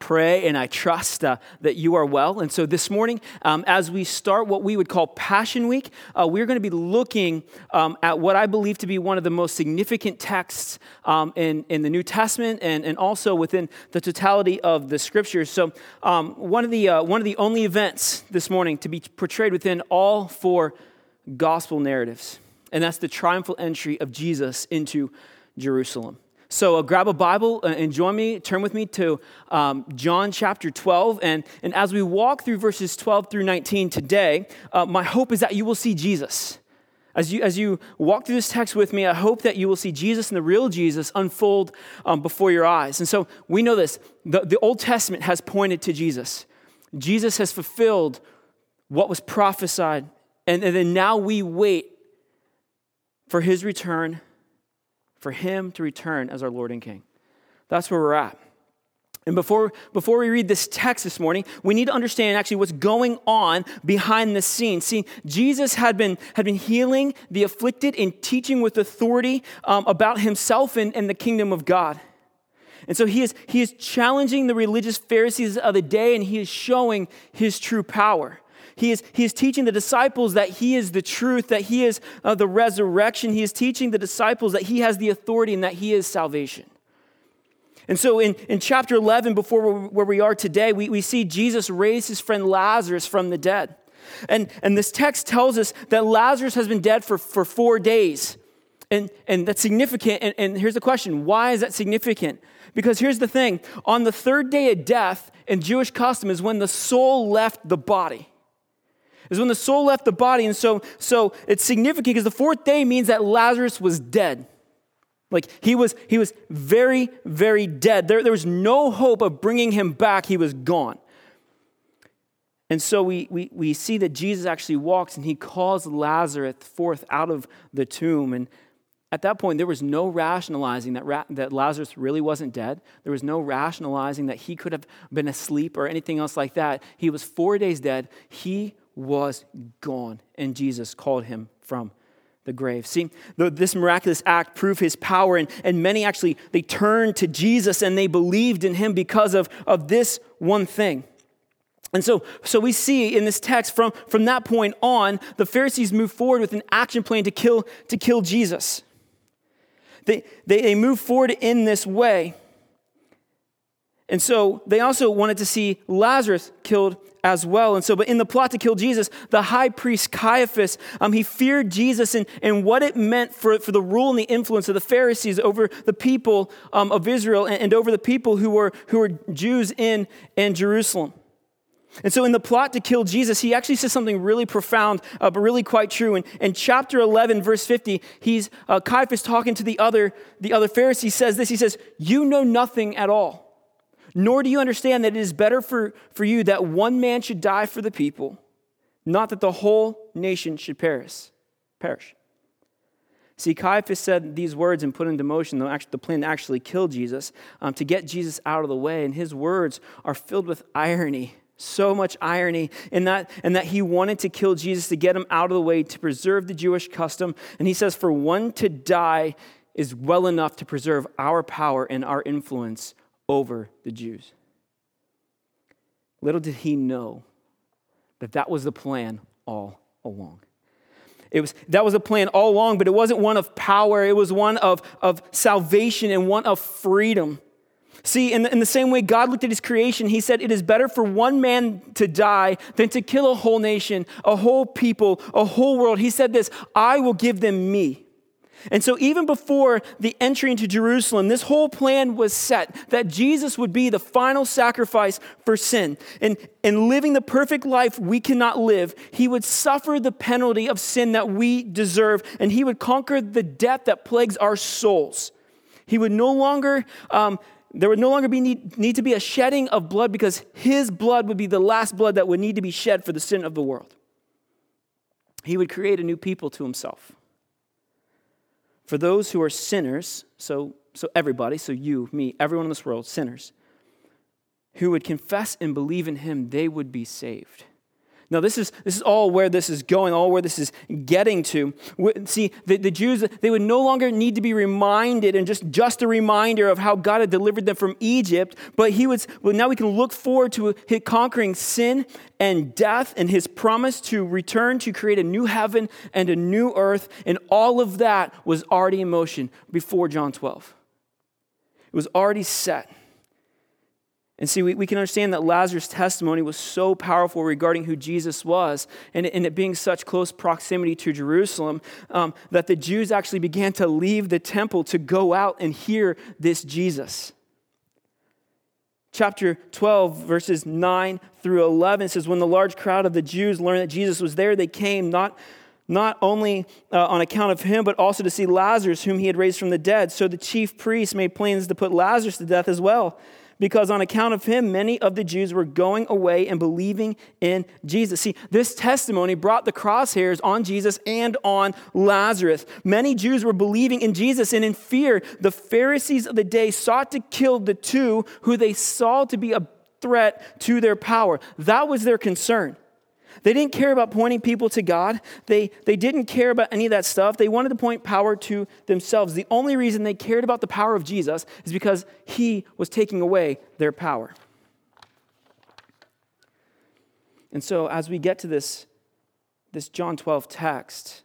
pray and I trust uh, that you are well. And so this morning, um, as we start what we would call Passion Week, uh, we're going to be looking um, at what I believe to be one of the most significant texts um, in, in the New Testament and, and also within the totality of the scriptures. So, um, one, of the, uh, one of the only events this morning to be portrayed within all four gospel narratives, and that's the triumphal entry of Jesus into Jerusalem. So uh, grab a Bible uh, and join me, turn with me to um, John chapter 12. And, and as we walk through verses 12 through 19 today, uh, my hope is that you will see Jesus. As you, as you walk through this text with me, I hope that you will see Jesus and the real Jesus unfold um, before your eyes. And so we know this the, the Old Testament has pointed to Jesus. Jesus has fulfilled what was prophesied. And, and then now we wait for his return for him to return as our Lord and King. That's where we're at. And before, before we read this text this morning, we need to understand actually what's going on behind the scenes. See, Jesus had been, had been healing the afflicted and teaching with authority um, about himself and, and the kingdom of God. And so he is, he is challenging the religious Pharisees of the day and he is showing his true power. He is, he is teaching the disciples that he is the truth, that he is uh, the resurrection. He is teaching the disciples that he has the authority and that he is salvation. And so in, in chapter 11, before where we are today, we, we see Jesus raise his friend Lazarus from the dead. And, and this text tells us that Lazarus has been dead for, for four days. And, and that's significant. And, and here's the question why is that significant? Because here's the thing on the third day of death in Jewish custom is when the soul left the body is when the soul left the body. And so, so it's significant because the fourth day means that Lazarus was dead. Like he was, he was very, very dead. There, there was no hope of bringing him back. He was gone. And so we, we, we see that Jesus actually walks and he calls Lazarus forth out of the tomb. And at that point, there was no rationalizing that, ra- that Lazarus really wasn't dead. There was no rationalizing that he could have been asleep or anything else like that. He was four days dead. He was gone, and Jesus called him from the grave. See, this miraculous act proved his power, and, and many actually, they turned to Jesus and they believed in him because of, of this one thing. And so, so we see in this text from, from that point on, the Pharisees move forward with an action plan to kill, to kill Jesus. They, they, they move forward in this way. And so they also wanted to see Lazarus killed as well. And so, but in the plot to kill Jesus, the high priest Caiaphas, um, he feared Jesus and, and what it meant for, for the rule and the influence of the Pharisees over the people um, of Israel and, and, over the people who were, who were Jews in, in Jerusalem. And so, in the plot to kill Jesus, he actually says something really profound, uh, but really quite true. In, in chapter 11, verse 50, he's, uh, Caiaphas talking to the other, the other Pharisee says this He says, You know nothing at all nor do you understand that it is better for, for you that one man should die for the people, not that the whole nation should perish. Perish. See, Caiaphas said these words and put into motion the, plan to actually kill Jesus, um, to get Jesus out of the way. And his words are filled with irony, so much irony, in that, in that he wanted to kill Jesus to get him out of the way, to preserve the Jewish custom. And he says, For one to die is well enough to preserve our power and our influence over the Jews. Little did he know that that was the plan all along. It was, that was a plan all along, but it wasn't one of power. It was one of, of salvation and one of freedom. See, in the, in the same way God looked at his creation, he said, It is better for one man to die than to kill a whole nation, a whole people, a whole world. He said this I will give them me. And so, even before the entry into Jerusalem, this whole plan was set that Jesus would be the final sacrifice for sin. And, and living the perfect life we cannot live, he would suffer the penalty of sin that we deserve, and he would conquer the death that plagues our souls. He would no longer um, there would no longer be need, need to be a shedding of blood because his blood would be the last blood that would need to be shed for the sin of the world. He would create a new people to himself. For those who are sinners, so, so everybody, so you, me, everyone in this world, sinners, who would confess and believe in him, they would be saved. Now, this is, this is all where this is going, all where this is getting to. See, the, the Jews, they would no longer need to be reminded and just, just a reminder of how God had delivered them from Egypt, but he was, well, now we can look forward to conquering sin and death and his promise to return to create a new heaven and a new earth. And all of that was already in motion before John 12. It was already set. And see, we, we can understand that Lazarus' testimony was so powerful regarding who Jesus was, and, and it being such close proximity to Jerusalem, um, that the Jews actually began to leave the temple to go out and hear this Jesus. Chapter 12, verses 9 through 11 says, When the large crowd of the Jews learned that Jesus was there, they came not not only uh, on account of him, but also to see Lazarus, whom he had raised from the dead. So the chief priests made plans to put Lazarus to death as well because on account of him, many of the Jews were going away and believing in Jesus. See, this testimony brought the crosshairs on Jesus and on Lazarus. Many Jews were believing in Jesus, and in fear, the Pharisees of the day sought to kill the two who they saw to be a threat to their power. That was their concern. They didn't care about pointing people to God. They, they didn't care about any of that stuff. They wanted to point power to themselves. The only reason they cared about the power of Jesus is because he was taking away their power. And so, as we get to this, this John 12 text,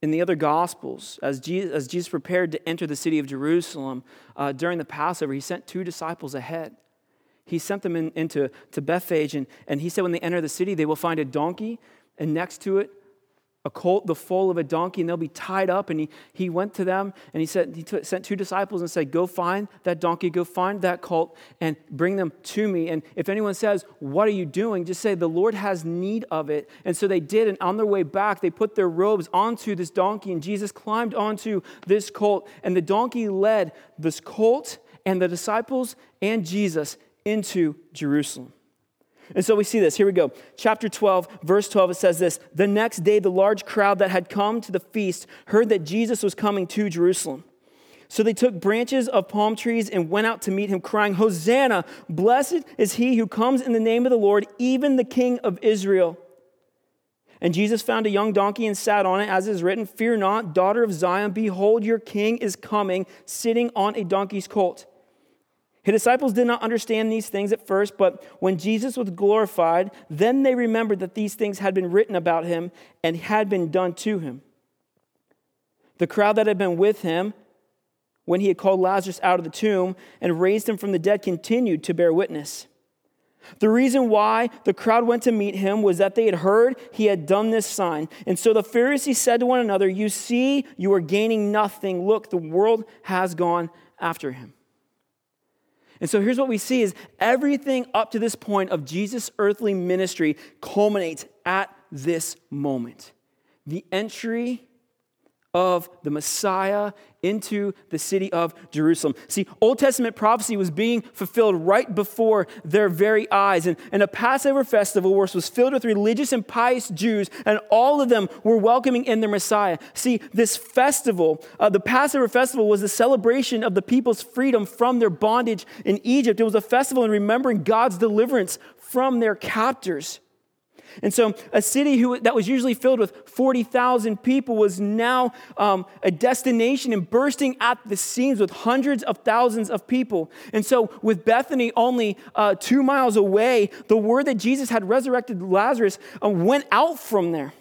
in the other Gospels, as Jesus, as Jesus prepared to enter the city of Jerusalem uh, during the Passover, he sent two disciples ahead he sent them in, into to Bethphage, and, and he said, when they enter the city, they will find a donkey, and next to it, a colt, the foal of a donkey, and they'll be tied up. And he, he went to them, and he said, he t- sent two disciples and said, Go find that donkey, go find that colt, and bring them to me. And if anyone says, What are you doing? Just say, The Lord has need of it. And so they did, and on their way back, they put their robes onto this donkey, and Jesus climbed onto this colt, and the donkey led this colt and the disciples and Jesus into Jerusalem. And so we see this. Here we go. Chapter 12, verse 12, it says this The next day, the large crowd that had come to the feast heard that Jesus was coming to Jerusalem. So they took branches of palm trees and went out to meet him, crying, Hosanna! Blessed is he who comes in the name of the Lord, even the King of Israel. And Jesus found a young donkey and sat on it, as is written, Fear not, daughter of Zion, behold, your king is coming, sitting on a donkey's colt. His disciples did not understand these things at first, but when Jesus was glorified, then they remembered that these things had been written about him and had been done to him. The crowd that had been with him when he had called Lazarus out of the tomb and raised him from the dead continued to bear witness. The reason why the crowd went to meet him was that they had heard he had done this sign. And so the Pharisees said to one another, You see, you are gaining nothing. Look, the world has gone after him. And so here's what we see is everything up to this point of Jesus' earthly ministry culminates at this moment. The entry of the Messiah into the city of Jerusalem. See, Old Testament prophecy was being fulfilled right before their very eyes. And, and a Passover festival was filled with religious and pious Jews, and all of them were welcoming in their Messiah. See, this festival, uh, the Passover festival, was a celebration of the people's freedom from their bondage in Egypt. It was a festival in remembering God's deliverance from their captors. And so, a city who, that was usually filled with 40,000 people was now um, a destination and bursting at the seams with hundreds of thousands of people. And so, with Bethany only uh, two miles away, the word that Jesus had resurrected Lazarus uh, went out from there.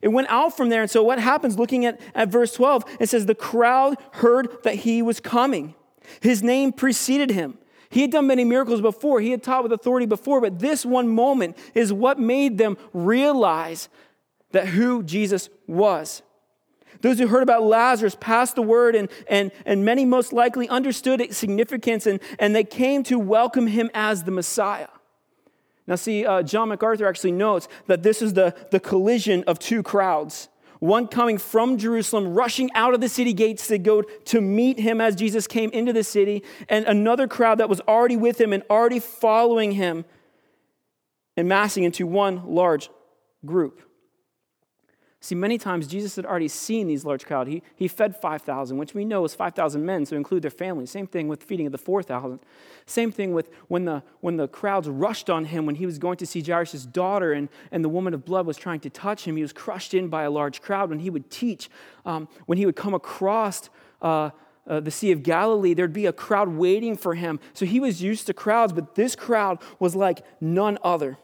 It went out from there. And so, what happens looking at, at verse 12? It says, The crowd heard that he was coming, his name preceded him. He had done many miracles before, he had taught with authority before, but this one moment is what made them realize that who Jesus was. Those who heard about Lazarus passed the word, and, and, and many most likely understood its significance, and, and they came to welcome him as the Messiah. Now, see, uh, John MacArthur actually notes that this is the, the collision of two crowds. One coming from Jerusalem, rushing out of the city gates to go to meet him as Jesus came into the city, and another crowd that was already with him and already following him and massing into one large group. See, many times Jesus had already seen these large crowds. He, he fed 5,000, which we know is 5,000 men, so include their families. Same thing with feeding of the 4,000. Same thing with when the, when the crowds rushed on him when he was going to see Jairus' daughter and, and the woman of blood was trying to touch him. He was crushed in by a large crowd. When he would teach, um, when he would come across uh, uh, the Sea of Galilee, there'd be a crowd waiting for him. So he was used to crowds, but this crowd was like none other.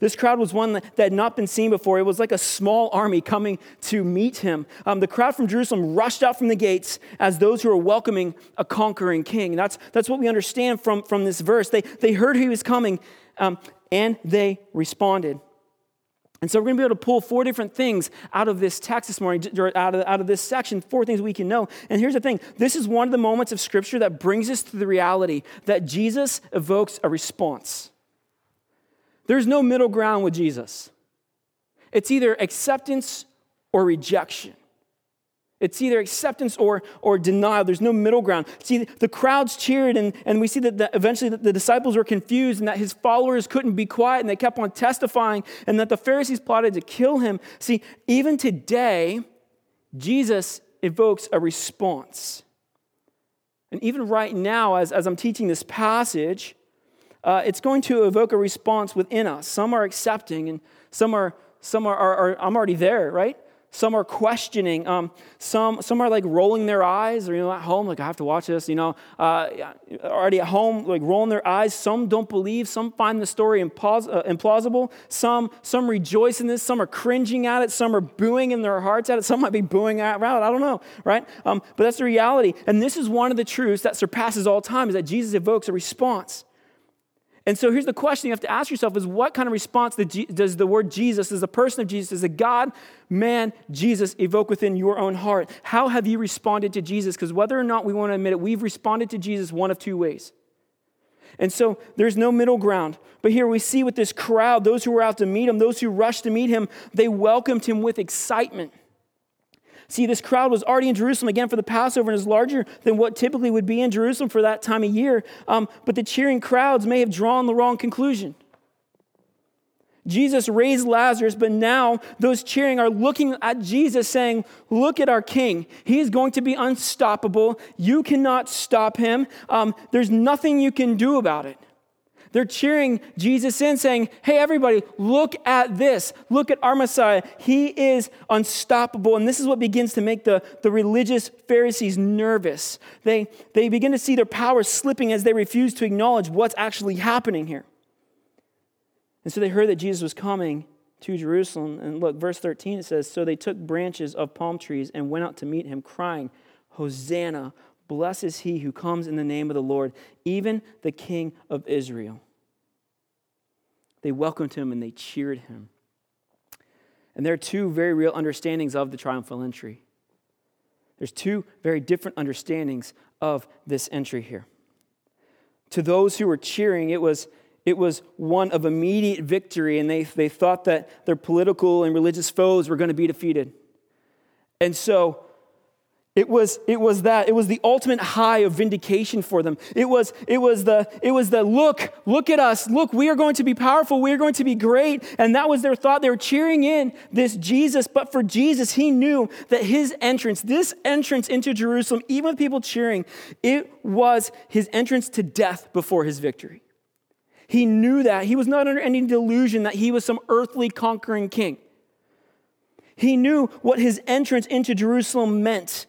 This crowd was one that, had not been seen before. It was like a small army coming to meet him. Um, the crowd from Jerusalem rushed out from the gates as those who were welcoming a conquering king. That's, that's what we understand from, from this verse. They, they heard he was coming um, and they responded. And so we're going to be able to pull four different things out of this text this morning, out of, out of this section, four things we can know. And here's the thing this is one of the moments of Scripture that brings us to the reality that Jesus evokes a response. There's no middle ground with Jesus. It's either acceptance or rejection. It's either acceptance or, or denial. There's no middle ground. See, the crowds cheered, and, and we see that the, eventually the, the disciples were confused and that his followers couldn't be quiet and they kept on testifying, and that the Pharisees plotted to kill him. See, even today, Jesus evokes a response. And even right now, as, as I'm teaching this passage, uh, it's going to evoke a response within us. Some are accepting, and some are, some are, are, are I'm already there, right? Some are questioning. Um, some, some are like rolling their eyes, or you know, at home, like I have to watch this. You know, uh, already at home, like rolling their eyes. Some don't believe. Some find the story uh, implausible. Some, some rejoice in this. Some are cringing at it. Some are booing in their hearts at it. Some might be booing out. I don't know, right? Um, but that's the reality. And this is one of the truths that surpasses all time: is that Jesus evokes a response. And so here's the question you have to ask yourself is what kind of response does the word Jesus, as the person of Jesus, as a God, man, Jesus, evoke within your own heart? How have you responded to Jesus? Because whether or not we want to admit it, we've responded to Jesus one of two ways. And so there's no middle ground. But here we see with this crowd, those who were out to meet him, those who rushed to meet him, they welcomed him with excitement. See, this crowd was already in Jerusalem again for the Passover and is larger than what typically would be in Jerusalem for that time of year. Um, but the cheering crowds may have drawn the wrong conclusion. Jesus raised Lazarus, but now those cheering are looking at Jesus saying, Look at our king. He is going to be unstoppable. You cannot stop him. Um, there's nothing you can do about it. They're cheering Jesus in, saying, Hey, everybody, look at this. Look at our Messiah. He is unstoppable. And this is what begins to make the, the religious Pharisees nervous. They, they begin to see their power slipping as they refuse to acknowledge what's actually happening here. And so they heard that Jesus was coming to Jerusalem. And look, verse 13 it says, So they took branches of palm trees and went out to meet him, crying, Hosanna, blessed is he who comes in the name of the Lord, even the King of Israel. They welcomed him and they cheered him. And there are two very real understandings of the triumphal entry. There's two very different understandings of this entry here. To those who were cheering, it was, it was one of immediate victory, and they, they thought that their political and religious foes were going to be defeated. And so it was, it was that. It was the ultimate high of vindication for them. It was, it was the, it was the look, look at us. Look, we are going to be powerful. We are going to be great. And that was their thought. They were cheering in this Jesus. But for Jesus, he knew that his entrance, this entrance into Jerusalem, even with people cheering, it was his entrance to death before his victory. He knew that. He was not under any delusion that he was some earthly conquering king. He knew what his entrance into Jerusalem meant.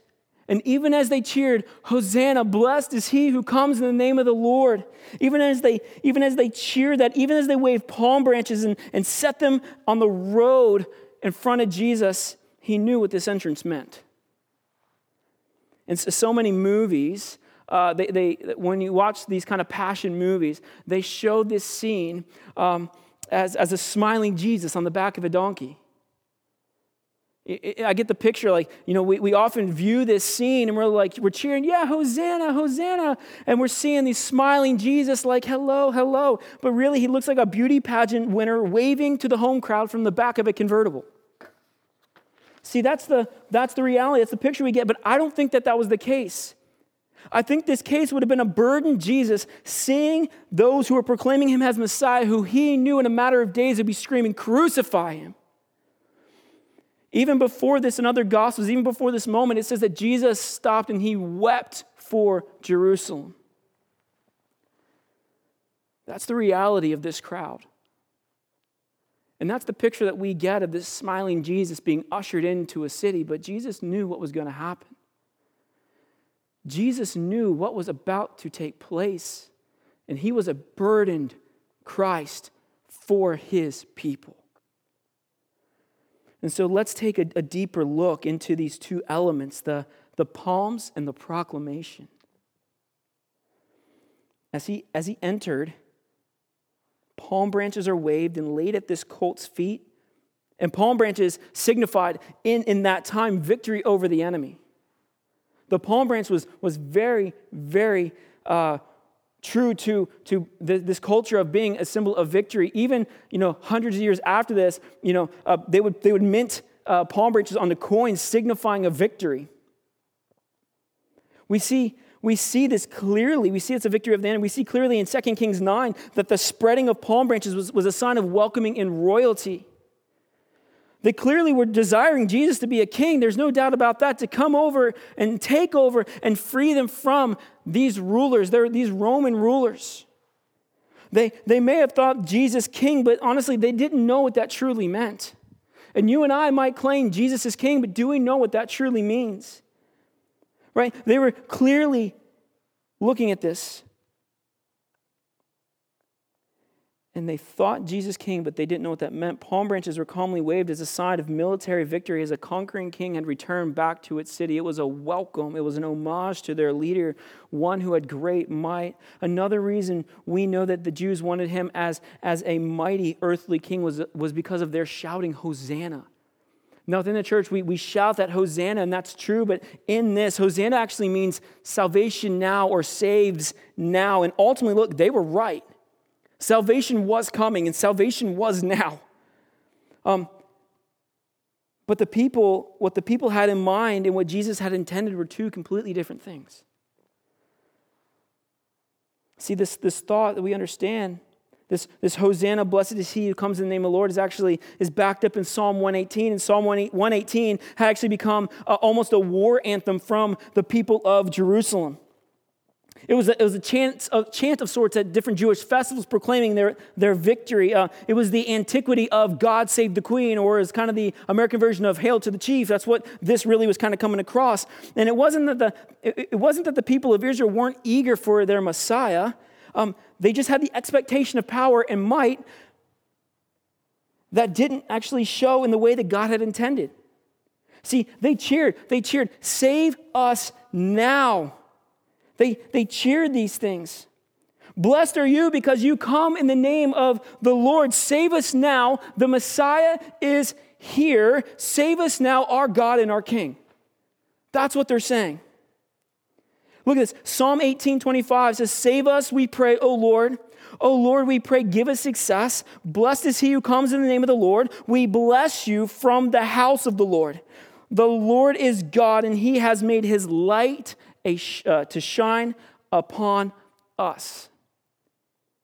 And even as they cheered, Hosanna, blessed is he who comes in the name of the Lord. Even as they, even as they cheered that, even as they waved palm branches and, and set them on the road in front of Jesus, he knew what this entrance meant. And so, so many movies, uh, they, they, when you watch these kind of passion movies, they show this scene um, as, as a smiling Jesus on the back of a donkey. I get the picture, like, you know, we, we often view this scene and we're like, we're cheering, yeah, Hosanna, Hosanna. And we're seeing these smiling Jesus, like, hello, hello. But really, he looks like a beauty pageant winner waving to the home crowd from the back of a convertible. See, that's the, that's the reality. That's the picture we get. But I don't think that that was the case. I think this case would have been a burden Jesus seeing those who were proclaiming him as Messiah, who he knew in a matter of days would be screaming, Crucify him. Even before this, in other Gospels, even before this moment, it says that Jesus stopped and he wept for Jerusalem. That's the reality of this crowd. And that's the picture that we get of this smiling Jesus being ushered into a city, but Jesus knew what was going to happen. Jesus knew what was about to take place, and he was a burdened Christ for his people. And so let's take a, a, deeper look into these two elements the, the palms and the proclamation. As he, as he entered, palm branches are waved and laid at this colt's feet. And palm branches signified in, in that time victory over the enemy. The palm branch was, was very, very uh, true to, to this culture of being a symbol of victory. Even, you know, hundreds of years after this, you know, uh, they, would, they would mint uh, palm branches on the coins signifying a victory. We see, we see this clearly. We see it's a victory of the enemy. We see clearly in 2 Kings 9 that the spreading of palm branches was, was a sign of welcoming in royalty. They clearly were desiring Jesus to be a king. There's no doubt about that, to come over and take over and free them from these rulers. They're these Roman rulers. They, they may have thought Jesus king, but honestly, they didn't know what that truly meant. And you and I might claim Jesus is king, but do we know what that truly means? Right? They were clearly looking at this and they thought Jesus king, but they didn't know what that meant. Palm branches were calmly waved as a sign of military victory as a conquering king had returned back to its city. It was a welcome, it was an homage to their leader, one who had great might. Another reason we know that the Jews wanted him as, as a mighty earthly king was, was because of their shouting, Hosanna. Now, within the church, we, we shout that Hosanna, and that's true, but in this, Hosanna actually means salvation now or saves now. And ultimately, look, they were right. Salvation was coming, and salvation was now. Um, but the people, what the people had in mind and what Jesus had intended were two completely different things. See, this, this thought that we understand, this, this Hosanna, blessed is he who comes in the name of the Lord, is actually is backed up in Psalm 118. And Psalm 118 had actually become uh, almost a war anthem from the people of Jerusalem. It was a, it was a, chant, chant of sorts at different Jewish festivals proclaiming their, their victory. Uh, it was the antiquity of God Save the Queen, or as kind of the American version of Hail to the Chief. That's what this really was kind of coming across. And it wasn't that the, it, it wasn't that the people of Israel weren't eager for their Messiah, um, they just had the expectation of power and might that didn't actually show in the way that God had intended. See, they cheered, they cheered, Save us now. They, they cheered these things. Blessed are you because you come in the name of the Lord. Save us now. The Messiah is here. Save us now, our God and our King. That's what they're saying. Look at this. Psalm 18 25 says, Save us, we pray, O Lord. O Lord, we pray, give us success. Blessed is he who comes in the name of the Lord. We bless you from the house of the Lord. The Lord is God, and he has made his light a, uh, to shine upon us.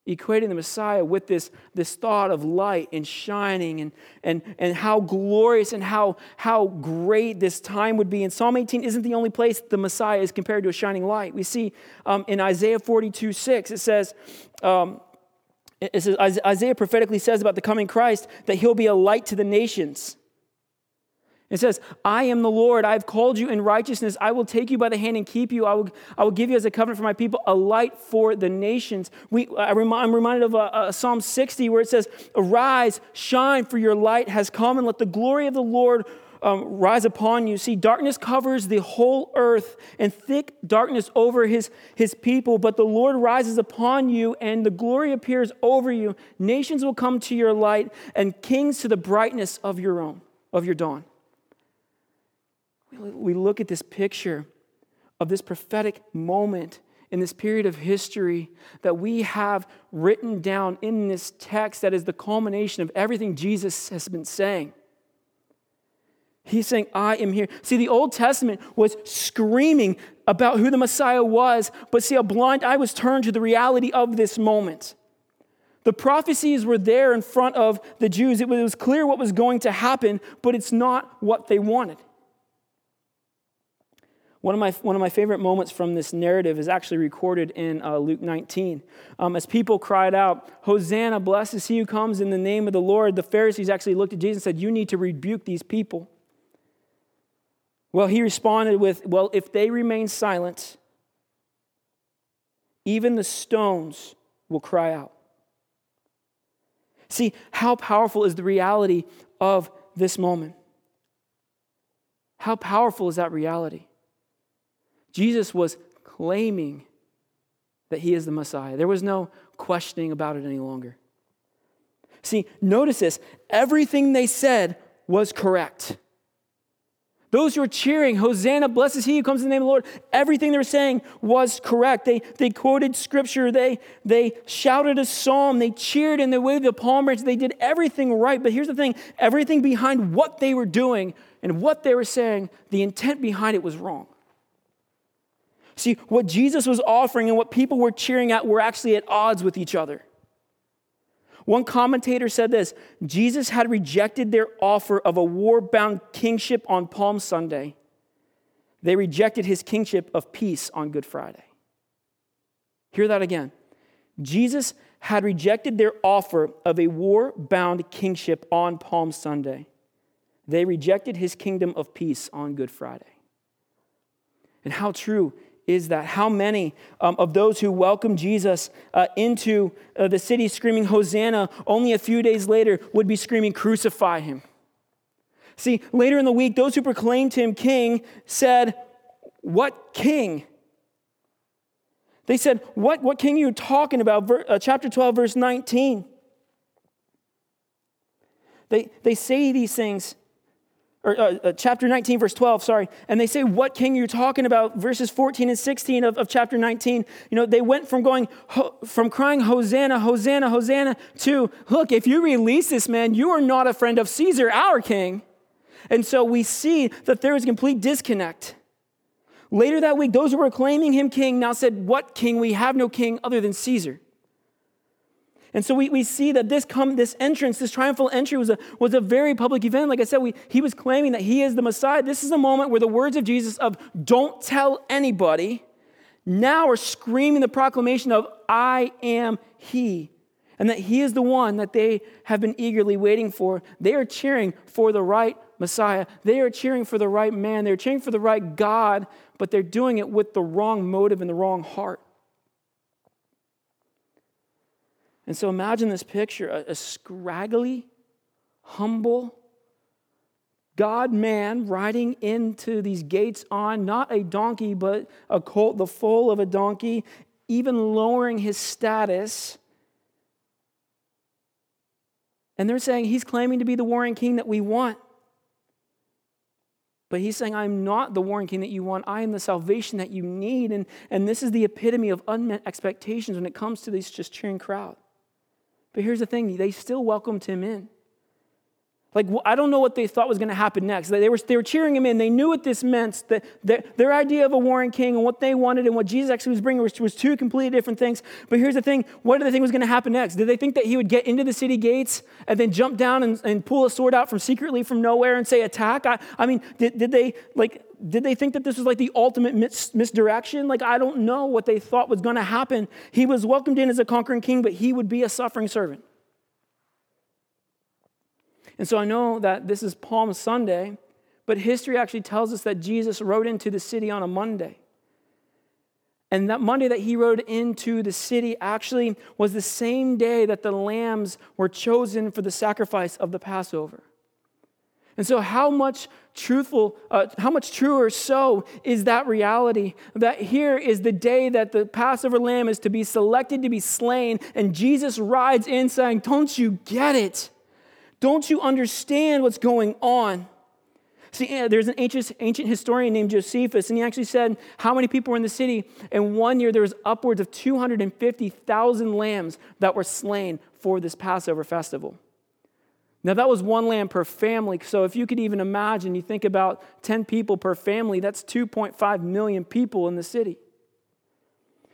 Equating the Messiah with this, this thought of light and shining and, and, and how glorious and how, how great this time would be. And Psalm 18 isn't the only place the Messiah is compared to a shining light. We see um, in Isaiah 42 6, it says, um, it says, Isaiah prophetically says about the coming Christ that he'll be a light to the nations. It says, I am the Lord. I've called you in righteousness. I will take you by the hand and keep you. I will, I will give you as a covenant for my people, a light for the nations. We, I am reminded of uh, Psalm 60 where it says, Arise, shine, for your light has come, and let the glory of the Lord um, rise upon you. See, darkness covers the whole earth and thick darkness over his, his people, but the Lord rises upon you and the glory appears over you. Nations will come to your light and kings to the brightness of your own, of your dawn we look at this picture of this prophetic moment in this period of history that we have written down in this text that is the culmination of everything Jesus has been saying. He's saying, I am here. See, the Old Testament was screaming about who the Messiah was, but see, a blind eye was turned to the reality of this moment. The prophecies were there in front of the Jews. It was clear what was going to happen, but it's not what they wanted. One of, my, one of my favorite moments from this narrative is actually recorded in uh, Luke 19. Um, as people cried out, Hosanna, blessed is he who comes in the name of the Lord, the Pharisees actually looked at Jesus and said, You need to rebuke these people. Well, he responded with, Well, if they remain silent, even the stones will cry out. See, how powerful is the reality of this moment? How powerful is that reality? Jesus was claiming that he is the Messiah. There was no questioning about it any longer. See, notice this everything they said was correct. Those who were cheering, Hosanna, blessed is he who comes in the name of the Lord, everything they were saying was correct. They, they quoted scripture, they, they shouted a psalm, they cheered and they waved the palm branch. They did everything right. But here's the thing everything behind what they were doing and what they were saying, the intent behind it was wrong. See, what Jesus was offering and what people were cheering at were actually at odds with each other. One commentator said this Jesus had rejected their offer of a war bound kingship on Palm Sunday. They rejected his kingship of peace on Good Friday. Hear that again. Jesus had rejected their offer of a war bound kingship on Palm Sunday. They rejected his kingdom of peace on Good Friday. And how true is that? How many um, of those who welcomed Jesus uh, into uh, the city screaming Hosanna only a few days later would be screaming, Crucify him? See, later in the week, those who proclaimed him king said, What king? They said, What, what king are you talking about? Ver, uh, chapter 12, verse 19. They, they say these things or uh, uh, chapter 19, verse 12, sorry. And they say, What king are you talking about? Verses 14 and 16 of, of chapter 19. You know, they went from going, from crying, Hosanna, Hosanna, Hosanna, to, Look, if you release this man, you are not a friend of Caesar, our king. And so we see that there is a complete disconnect. Later that week, those who were claiming him king now said, What king? We have no king other than Caesar. And so we, we see that this, come, this entrance, this triumphal entry, was a, was a very public event. Like I said, we, he was claiming that he is the Messiah. This is a moment where the words of Jesus of don't tell anybody now are screaming the proclamation of I am he. And that he is the one that they have been eagerly waiting for. They are cheering for the right Messiah. They are cheering for the right man. They're cheering for the right God, but they're doing it with the wrong motive and the wrong heart. And so imagine this picture a, a scraggly, humble, God man riding into these gates on not a donkey, but a colt, the foal of a donkey, even lowering his status. And they're saying he's claiming to be the warring king that we want. But he's saying, I'm not the warring king that you want. I am the salvation that you need. And, and this is the epitome of unmet expectations when it comes to this just cheering crowd. But here's the thing they still welcomed him in. Like, I don't know what they thought was going to happen next. They were, they were cheering him in. They knew what this meant. That, that their idea of a warring king and what they wanted and what Jesus actually was bringing was, was two completely different things. But here's the thing what did they think was going to happen next? Did they think that he would get into the city gates and then jump down and, and pull a sword out from secretly from nowhere and say, attack? I, I mean, did, did they, like, did they think that this was like the ultimate mis- misdirection? Like, I don't know what they thought was going to happen. He was welcomed in as a conquering king, but he would be a suffering servant. And so I know that this is Palm Sunday, but history actually tells us that Jesus rode into the city on a Monday. And that Monday that he rode into the city actually was the same day that the lambs were chosen for the sacrifice of the Passover. And so, how much truthful, uh, how much truer so is that reality that here is the day that the Passover lamb is to be selected to be slain, and Jesus rides in saying, Don't you get it? Don't you understand what's going on? See, eh, there's an ancient, ancient historian named Josephus, and he actually said how many people were in the city. And one year there was upwards of 250,000 lambs that were slain for this Passover festival. Now, that was one lamb per family. So, if you could even imagine, you think about 10 people per family, that's 2.5 million people in the city.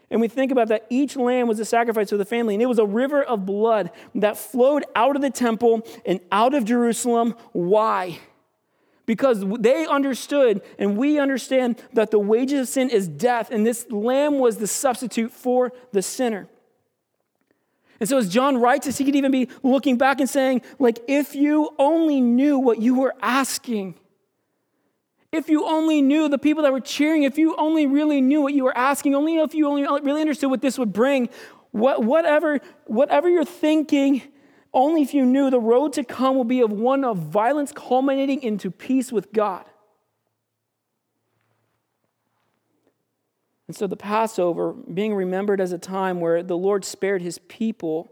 And we think about that each lamb was a sacrifice for the family, and it was a river of blood that flowed out of the temple and out of Jerusalem. Why? Because they understood, and we understand, that the wages of sin is death, and this lamb was the substitute for the sinner. And so, as John writes this, he could even be looking back and saying, like, if you only knew what you were asking, if you only knew the people that were cheering, if you only really knew what you were asking, only if you only really understood what this would bring, what, whatever, whatever you're thinking, only if you knew the road to come will be of one of violence culminating into peace with God. And so the Passover, being remembered as a time where the Lord spared his people,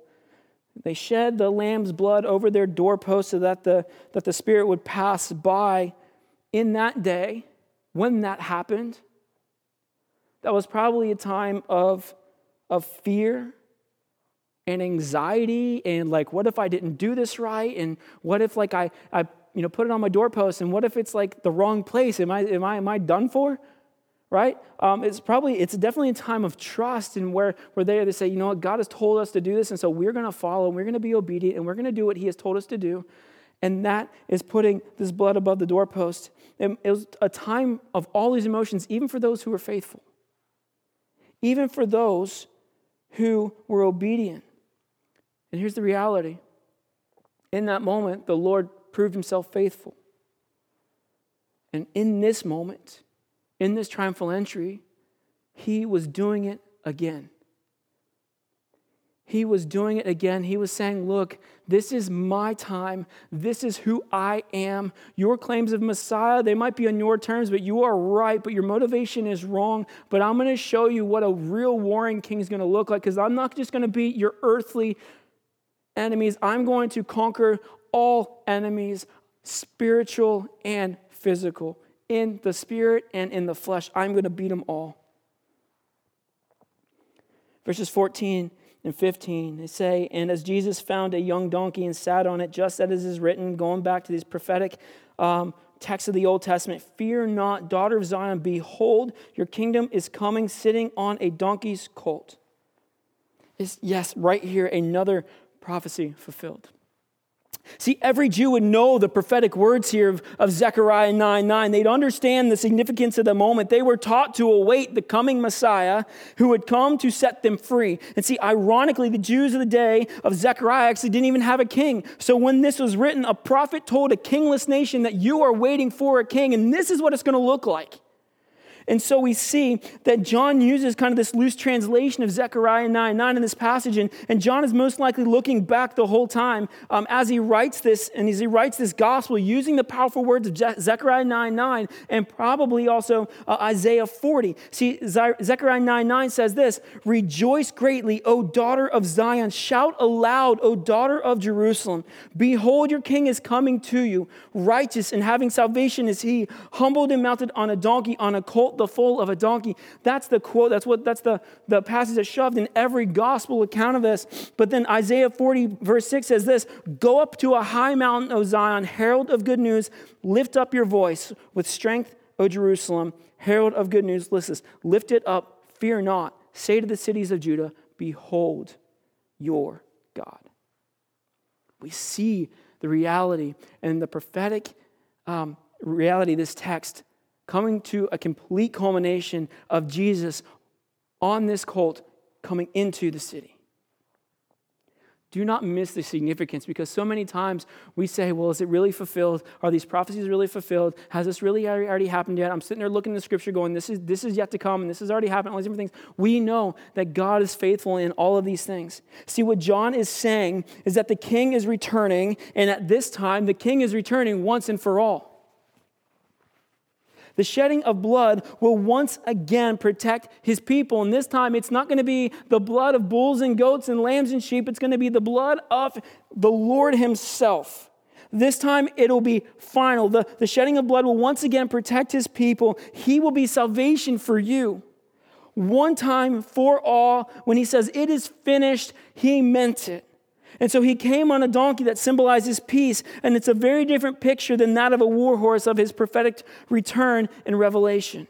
they shed the lamb's blood over their doorposts so that the, that the Spirit would pass by. In that day, when that happened, that was probably a time of, of fear and anxiety and like, what if I didn't do this right? And what if like I, I you know, put it on my doorpost and what if it's like the wrong place? Am I, am I, am I done for? Right? Um, it's probably, it's definitely a time of trust and where, they, are they say, you know what, God has told us to do this, and so we're going to follow, and we're going to be obedient, and we're going to do what He has told us to do. And that is putting this blood above the doorpost. And it was a time of all these emotions, even for those who were faithful, even for those who were obedient. And here's the reality in that moment, the Lord proved Himself faithful. And in this moment, in this triumphal entry, he was doing it again. He was doing it again. He was saying, Look, this is my time. This is who I am. Your claims of Messiah, they might be on your terms, but you are right, but your motivation is wrong. But I'm going to show you what a real warring king is going to look like because I'm not just going to beat your earthly enemies, I'm going to conquer all enemies, spiritual and physical in the spirit and in the flesh. I'm going to beat them all. Verses 14 and 15, they say, And as Jesus found a young donkey and sat on it, just as is written, going back to these prophetic um, texts of the Old Testament, Fear not, daughter of Zion, behold, your kingdom is coming, sitting on a donkey's colt. Yes, right here, another prophecy fulfilled. See, every Jew would know the prophetic words here of, of Zechariah 9 9. They'd understand the significance of the moment. They were taught to await the coming Messiah who would come to set them free. And see, ironically, the Jews of the day of Zechariah actually didn't even have a king. So when this was written, a prophet told a kingless nation that you are waiting for a king, and this is what it's going to look like. And so we see that John uses kind of this loose translation of Zechariah 9 9 in this passage. And, and John is most likely looking back the whole time um, as he writes this, and as he writes this gospel using the powerful words of Je- Zechariah 9 9 and probably also uh, Isaiah 40. See, Zechariah 9 9 says this Rejoice greatly, O daughter of Zion. Shout aloud, O daughter of Jerusalem. Behold, your king is coming to you. Righteous and having salvation is he, humbled and mounted on a donkey, on a colt the foal of a donkey. That's the quote, that's what that's the, the passage that's shoved in every gospel account of this. But then Isaiah 40, verse 6 says this Go up to a high mountain, O Zion, herald of good news, lift up your voice with strength, O Jerusalem, herald of good news. Listen, lift it up, fear not. Say to the cities of Judah, Behold your God. We see the reality and the prophetic um, reality this text coming to a complete culmination of Jesus on this colt coming into the city. Do not miss the significance because so many times we say, well, is it really fulfilled? Are these prophecies really fulfilled? Has this really already happened yet? I'm sitting there looking at the scripture going, this is, this is yet to come and this has already happened, all these different things. We know that God is faithful in all of these things. See, what John is saying is that the king is returning, and at this time, the king is returning once and for all. The shedding of blood will once again protect his people. And this time, it's not going to be the blood of bulls and goats and lambs and sheep, it's going to be the blood of the Lord himself. This time it'll be final. The, the shedding of blood will once again protect his people. He will be salvation for you. One time for all, when he says it is finished, he meant it. And so he came on a donkey that symbolizes peace, and it's a very different picture than that of a war horse of his prophetic return in Revelation.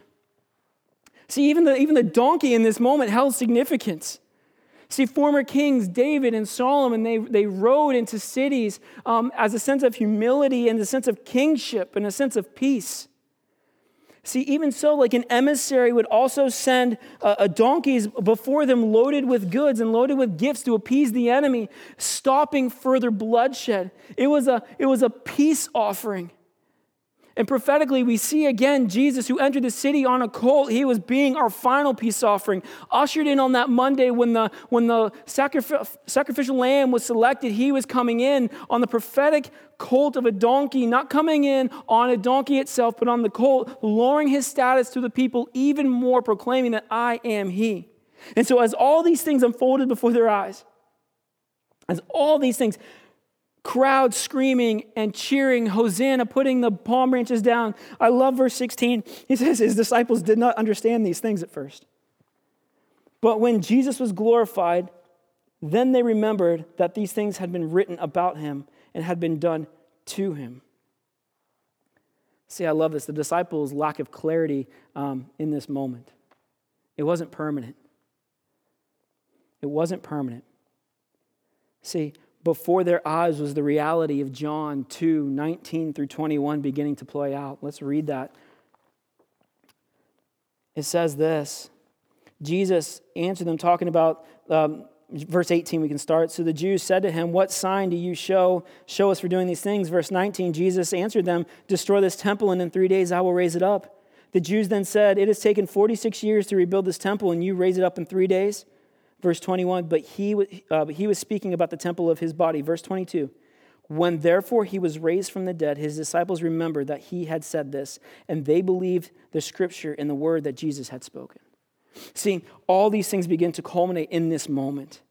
See, even the, even the donkey in this moment held significance. See, former kings, David and Solomon, they, they rode into cities um, as a sense of humility and a sense of kingship and a sense of peace. See, even so, like an emissary would also send uh, a donkeys before them loaded with goods and loaded with gifts to appease the enemy, stopping further bloodshed. It was a, it was a peace offering. And prophetically, we see again Jesus who entered the city on a colt. He was being our final peace offering, ushered in on that Monday when the, when the sacrif- sacrificial lamb was selected. He was coming in on the prophetic colt of a donkey, not coming in on a donkey itself, but on the colt, lowering his status to the people even more, proclaiming that I am he. And so, as all these things unfolded before their eyes, as all these things, crowd screaming and cheering, Hosanna, putting the palm branches down. I love verse 16. He says his disciples did not understand these things at first. But when Jesus was glorified, then they remembered that these things had been written about him and had been done to him. See, I love this. The disciples' lack of clarity um, in this moment. It wasn't permanent. It wasn't permanent. See, before their eyes was the reality of John 2 19 through 21 beginning to play out. Let's read that. It says this Jesus answered them, talking about um, verse 18, we can start. So the Jews said to him, What sign do you show, show us for doing these things? Verse 19, Jesus answered them, Destroy this temple, and in three days I will raise it up. The Jews then said, It has taken 46 years to rebuild this temple, and you raise it up in three days. Verse 21, but he, uh, he was speaking about the temple of his body. Verse 22, when therefore he was raised from the dead, his disciples remembered that he had said this, and they believed the scripture and the word that Jesus had spoken. See, all these things begin to culminate in this moment.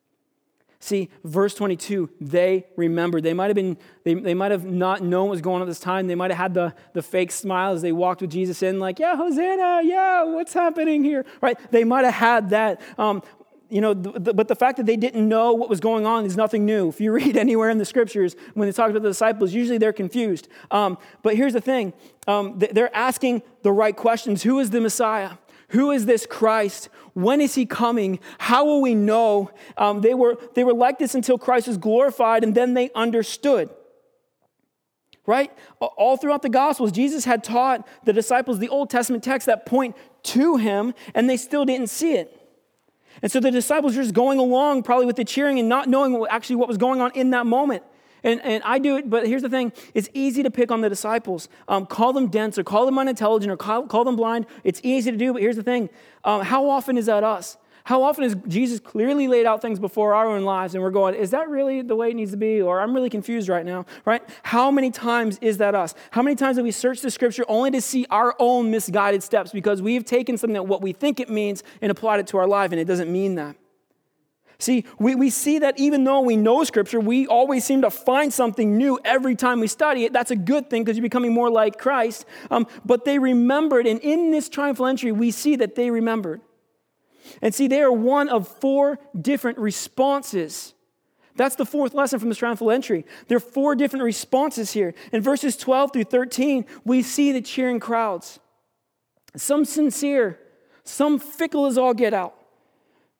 See, verse 22, they remembered. They might have been, they, they might have not known what was going on at this time. They might have had the, the fake smile as they walked with Jesus in, like, yeah, Hosanna, yeah, what's happening here? Right? They might have had that. Um, you know, the, the, but the fact that they didn't know what was going on is nothing new. If you read anywhere in the scriptures, when they talk about the disciples, usually they're confused. Um, but here's the thing um, they're asking the right questions Who is the Messiah? Who is this Christ? When is he coming? How will we know? Um, they, were, they were like this until Christ was glorified, and then they understood. Right? All throughout the Gospels, Jesus had taught the disciples the Old Testament texts that point to him, and they still didn't see it. And so the disciples are just going along, probably with the cheering and not knowing what, actually what was going on in that moment. And, and I do it, but here's the thing it's easy to pick on the disciples. Um, call them dense or call them unintelligent or call, call, them blind. It's easy to do, but here's the thing um, how often is that us? How often has Jesus clearly laid out things before our own lives and we're going, is that really the way it needs to be? Or I'm really confused right now, right? How many times is that us? How many times have we searched the scripture only to see our own misguided steps because we've taken something that what we think it means and applied it to our life and it doesn't mean that? See, we, we see that even though we know Scripture, we always seem to find something new every time we study it. That's a good thing because you're becoming more like Christ. Um, but they remembered, and in this triumphal entry, we see that they remembered. And see, they are one of four different responses. That's the fourth lesson from the triumphal entry. There are four different responses here. In verses 12 through 13, we see the cheering crowds. Some sincere, some fickle as all get out.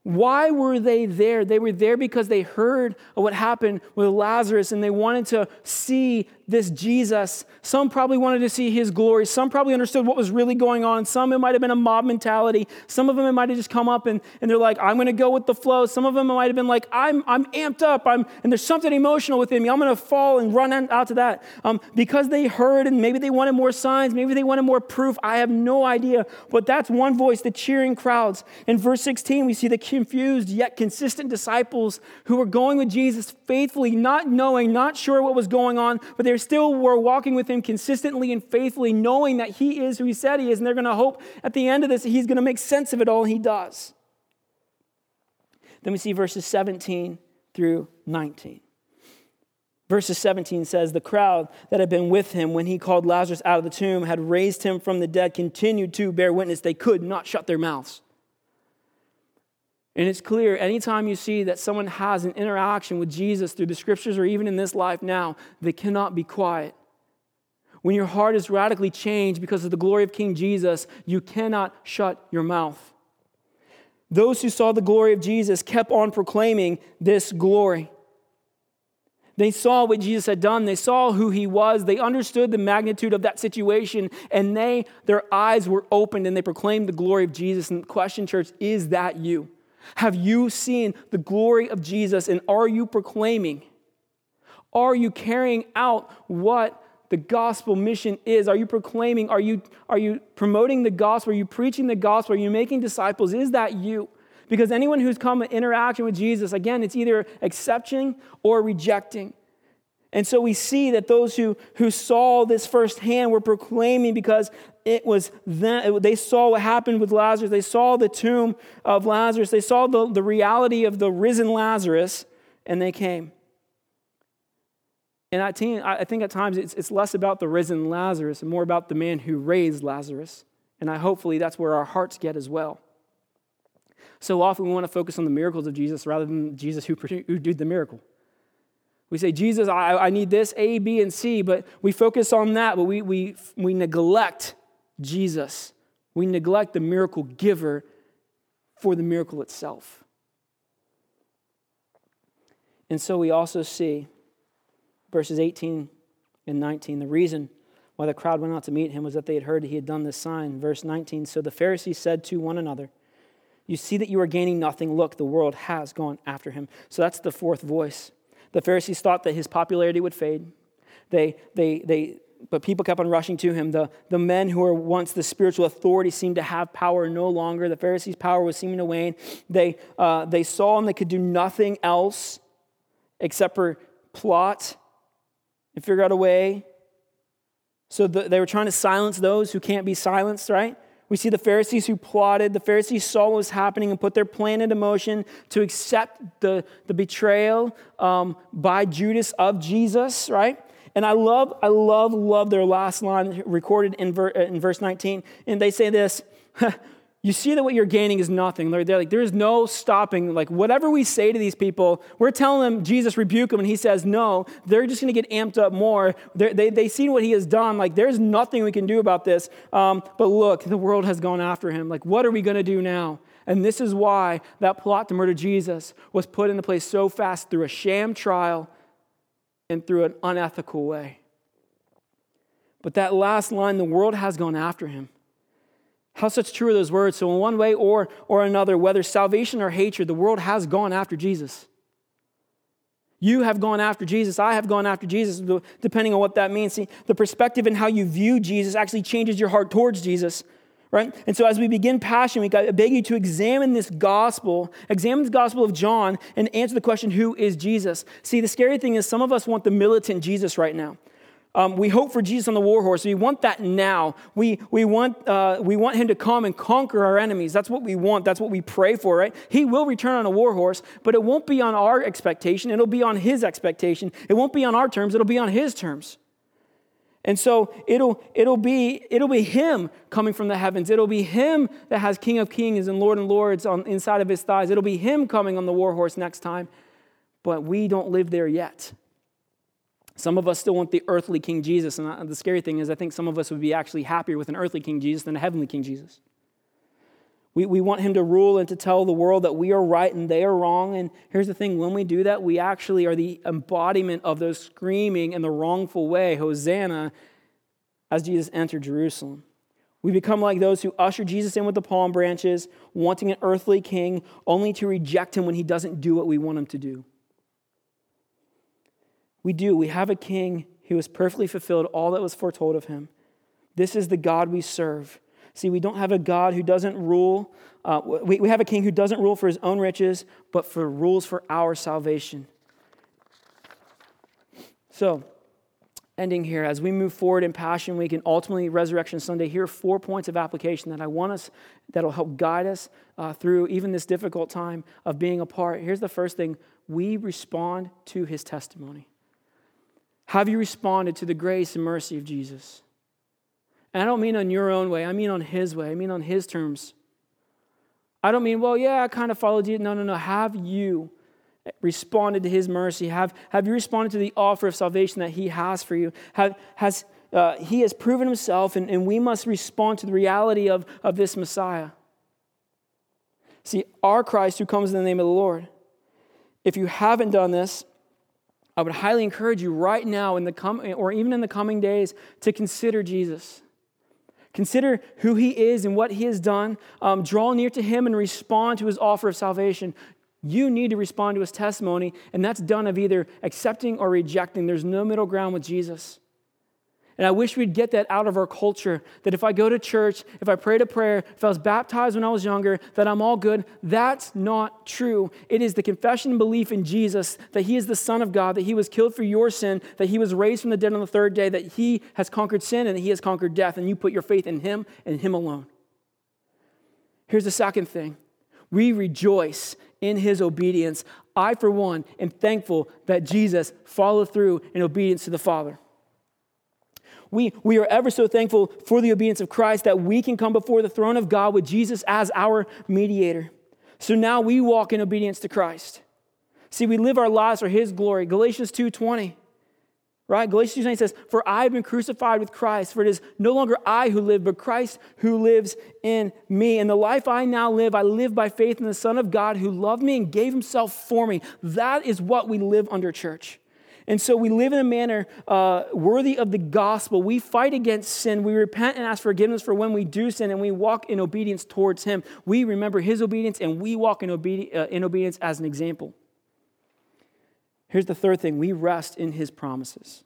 Why were they there? They were there because they heard of what happened with Lazarus and they wanted to see this Jesus. Some probably wanted to see his glory. Some probably understood what was really going on. Some it might have been a mob mentality. Some of them it might have just come up and, and they're like, I'm going to go with the flow. Some of them it might have been like, I'm, I'm amped up. I'm, and there's something emotional within me. I'm going to fall and run out to that. Um, because they heard and maybe they wanted more signs. Maybe they wanted more proof. I have no idea. But that's one voice, the cheering crowds. In verse 16, we see the confused yet consistent disciples who were going with Jesus faithfully, not knowing, not sure what was going on, but they they still were walking with him consistently and faithfully, knowing that he is who he said he is. And they're going to hope at the end of this, he's going to make sense of it all, he does. Then we see verses 17 through 19. Verses 17 says, The crowd that had been with him when he called Lazarus out of the tomb had raised him from the dead, continued to bear witness. They could not shut their mouths. And it's clear anytime you see that someone has an interaction with Jesus through the scriptures or even in this life now, they cannot be quiet. When your heart is radically changed because of the glory of King Jesus, you cannot shut your mouth. Those who saw the glory of Jesus kept on proclaiming this glory. They saw what Jesus had done. They saw who he was. They understood the magnitude of that situation, and they, their eyes were opened and they proclaimed the glory of Jesus. And the question, church, is that you? Have you seen the glory of Jesus and are you proclaiming? Are you carrying out what the gospel mission is? Are you proclaiming? Are you, are you promoting the gospel? Are you preaching the gospel? Are you making disciples? Is that you? Because anyone who's come in interaction with Jesus, again, it's either accepting or rejecting. And so we see that those who, who saw this firsthand were proclaiming because it was them, they saw what happened with Lazarus. They saw the tomb of Lazarus. They saw the, the reality of the risen Lazarus, and they came. And I think at times it's, it's less about the risen Lazarus and more about the man who raised Lazarus. And I hopefully that's where our hearts get as well. So often we want to focus on the miracles of Jesus rather than Jesus who, who did the miracle. We say, Jesus, I, I need this, A, B, and C, but we focus on that, but we, we, we neglect Jesus. We neglect the miracle giver for the miracle itself. And so we also see verses 18 and 19. The reason why the crowd went out to meet him was that they had heard that he had done this sign. Verse 19 So the Pharisees said to one another, You see that you are gaining nothing. Look, the world has gone after him. So that's the fourth voice. The Pharisees thought that his popularity would fade. They, they, they, but people kept on rushing to him. The, the men who were once the spiritual authority seemed to have power no longer. The Pharisees' power was seeming to wane. They, uh, they saw and they could do nothing else except for plot and figure out a way. So the, they were trying to silence those who can't be silenced, right? We see the Pharisees who plotted. The Pharisees saw what was happening and put their plan into motion to accept the, the betrayal um, by Judas of Jesus, right? And I love, I love, love their last line recorded in, ver, in verse 19. And they say this you see that what you're gaining is nothing. They're, like, there's no stopping. Like, whatever we say to these people, we're telling them, Jesus, rebuke them, and he says no. They're just going to get amped up more. They, they see what he has done. Like, there's nothing we can do about this. Um, but look, the world has gone after him. Like, what are we going to do now? And this is why that plot to murder Jesus was put into place so fast through a sham trial and through an unethical way. But that last line, the world has gone after him. How such true are those words? So, in one way or, or another, whether salvation or hatred, the world has gone after Jesus. You have gone after Jesus. I have gone after Jesus, depending on what that means. See, the perspective and how you view Jesus actually changes your heart towards Jesus, right? And so, as we begin Passion Week, I beg you to examine this gospel, examine the gospel of John, and answer the question who is Jesus? See, the scary thing is, some of us want the militant Jesus right now. Um, we hope for Jesus on the war horse. We want that now. We, we, want, uh, we want him to come and conquer our enemies. That's what we want. That's what we pray for, right? He will return on a war horse, but it won't be on our expectation. It'll be on his expectation. It won't be on our terms. It'll be on his terms. And so it'll, it'll, be, it'll be him coming from the heavens. It'll be him that has King of Kings and Lord and Lords on inside of his thighs. It'll be him coming on the war horse next time. But we don't live there yet. Some of us still want the earthly King Jesus. And the scary thing is, I think some of us would be actually happier with an earthly King Jesus than a heavenly King Jesus. We, we want him to rule and to tell the world that we are right and they are wrong. And here's the thing when we do that, we actually are the embodiment of those screaming in the wrongful way, Hosanna, as Jesus entered Jerusalem. We become like those who usher Jesus in with the palm branches, wanting an earthly king, only to reject him when he doesn't do what we want him to do. We do. We have a king who has perfectly fulfilled all that was foretold of him. This is the God we serve. See, we don't have a God who doesn't rule. Uh, we, we have a king who doesn't rule for his own riches, but for rules for our salvation. So, ending here, as we move forward in Passion Week and ultimately Resurrection Sunday, here are four points of application that I want us, that'll help guide us uh, through even this difficult time of being apart. Here's the first thing we respond to his testimony. Have you responded to the grace and mercy of Jesus? And I don't mean on your own way, I mean on His way, I mean on His terms. I don't mean, well, yeah, I kind of followed you. No, no, no. Have you responded to his mercy? Have, have you responded to the offer of salvation that he has for you? Have, has, uh, he has proven himself, and, and we must respond to the reality of, of this Messiah. See, our Christ who comes in the name of the Lord. If you haven't done this, I would highly encourage you right now in the com- or even in the coming days to consider Jesus. Consider who he is and what he has done. Um, draw near to him and respond to his offer of salvation. You need to respond to his testimony, and that's done of either accepting or rejecting. There's no middle ground with Jesus. And I wish we'd get that out of our culture that if I go to church, if I prayed a prayer, if I was baptized when I was younger, that I'm all good. That's not true. It is the confession and belief in Jesus that He is the Son of God, that He was killed for your sin, that He was raised from the dead on the third day, that He has conquered sin and that He has conquered death, and you put your faith in Him and Him alone. Here's the second thing we rejoice in His obedience. I, for one, am thankful that Jesus followed through in obedience to the Father. We, we are ever so thankful for the obedience of Christ that we can come before the throne of God with Jesus as our mediator. So now we walk in obedience to Christ. See, we live our lives for his glory. Galatians 2:20. Right? Galatians 2:20 says, "For I have been crucified with Christ, for it is no longer I who live, but Christ who lives in me. And the life I now live, I live by faith in the Son of God who loved me and gave himself for me." That is what we live under church. And so we live in a manner uh, worthy of the gospel. We fight against sin. We repent and ask forgiveness for when we do sin, and we walk in obedience towards Him. We remember His obedience, and we walk in, uh, in obedience as an example. Here's the third thing we rest in His promises.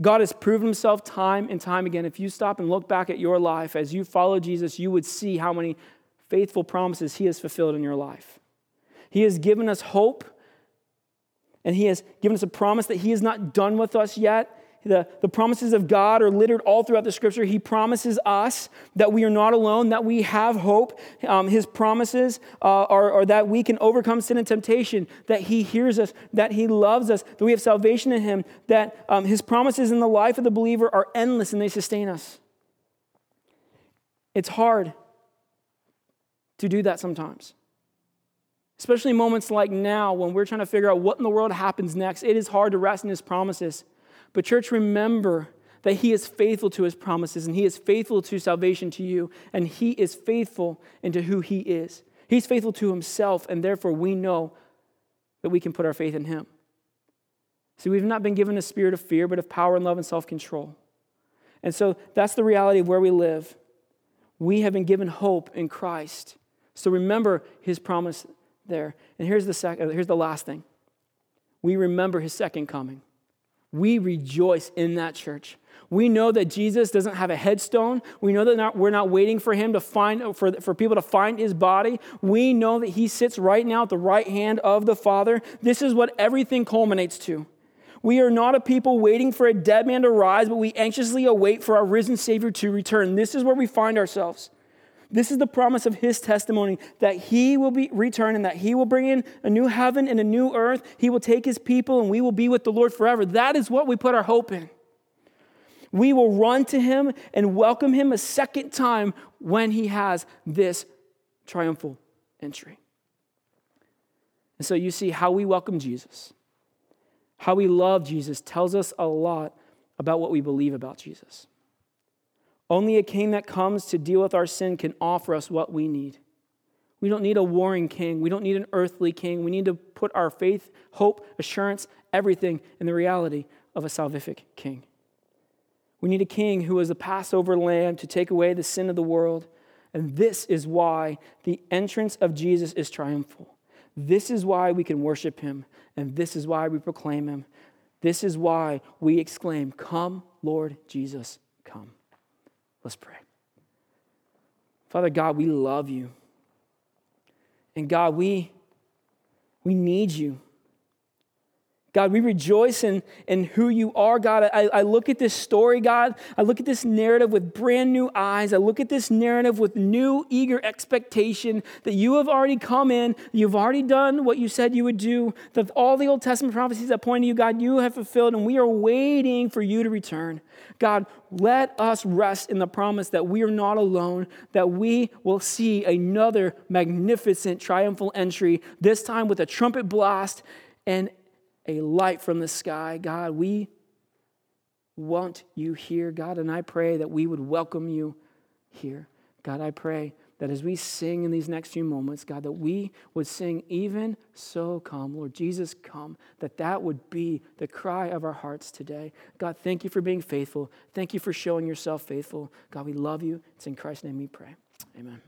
God has proven Himself time and time again. If you stop and look back at your life as you follow Jesus, you would see how many faithful promises He has fulfilled in your life. He has given us hope and He has given us a promise that He is not done with us yet. The, the promises of God are littered all throughout the scripture. He promises us that we are not alone, that we have hope. Um, his promises uh, are, are, that we can overcome sin and temptation, that He hears us, that He loves us, that we have salvation in Him, that um, His promises in the life of the believer are endless and they sustain us. It's hard to do that sometimes. Especially moments like now when we're trying to figure out what in the world happens next. It is hard to rest in his promises. But, church, remember that he is faithful to his promises and he is faithful to salvation to you, and he is faithful into who he is. He's faithful to himself, and therefore we know that we can put our faith in him. See, we've not been given a spirit of fear, but of power and love and self control. And so that's the reality of where we live. We have been given hope in Christ. So remember his promise there. And here's the, second, uh, here's the last thing we remember his second coming. We rejoice in that church. We know that Jesus doesn't have a headstone. We know that not, we're not waiting for him to find, for, for people to find his body. We know that he sits right now at the right hand of the Father. This is what everything culminates to. We are not a people waiting for a dead man to rise, but we anxiously await for our risen Savior to return. This is where we find ourselves. This is the promise of his testimony that he will be return and that he will bring in a new heaven and a new earth. He will take his people and we will be with the Lord forever. That is what we put our hope in. We will run to him and welcome him a second time when he has this triumphal entry. And so you see how we welcome Jesus, how we love Jesus tells us a lot about what we believe about Jesus. Only a king that comes to deal with our sin can offer us what we need. We don't need a warring king. We don't need an earthly king. We need to put our faith, hope, assurance, everything in the reality of a salvific king. We need a king who is a Passover lamb to take away the sin of the world. And this is why the entrance of Jesus is triumphal. This is why we can worship him. And this is why we proclaim him. This is why we exclaim, Come, Lord Jesus. Let's pray. Father God, we love you. And God, we, we need you. God, we rejoice in, in who you are, God. I, I look at this story, God. I look at this narrative with brand new eyes. I look at this narrative with new, eager expectation that you have already come in. You've already done what you said you would do. That all the Old Testament prophecies that point to you, God, you have fulfilled, and we are waiting for you to return. God, let us rest in the promise that we are not alone, that we will see another magnificent triumphal entry, this time with a trumpet blast and a light from the sky. God, we want you here, God, and I pray that we would welcome you here. God, I pray that as we sing in these next few moments, God, that we would sing, even so come, Lord Jesus, come, that that would be the cry of our hearts today. God, thank you for being faithful. Thank you for showing yourself faithful. God, we love you. It's in Christ's name we pray. Amen.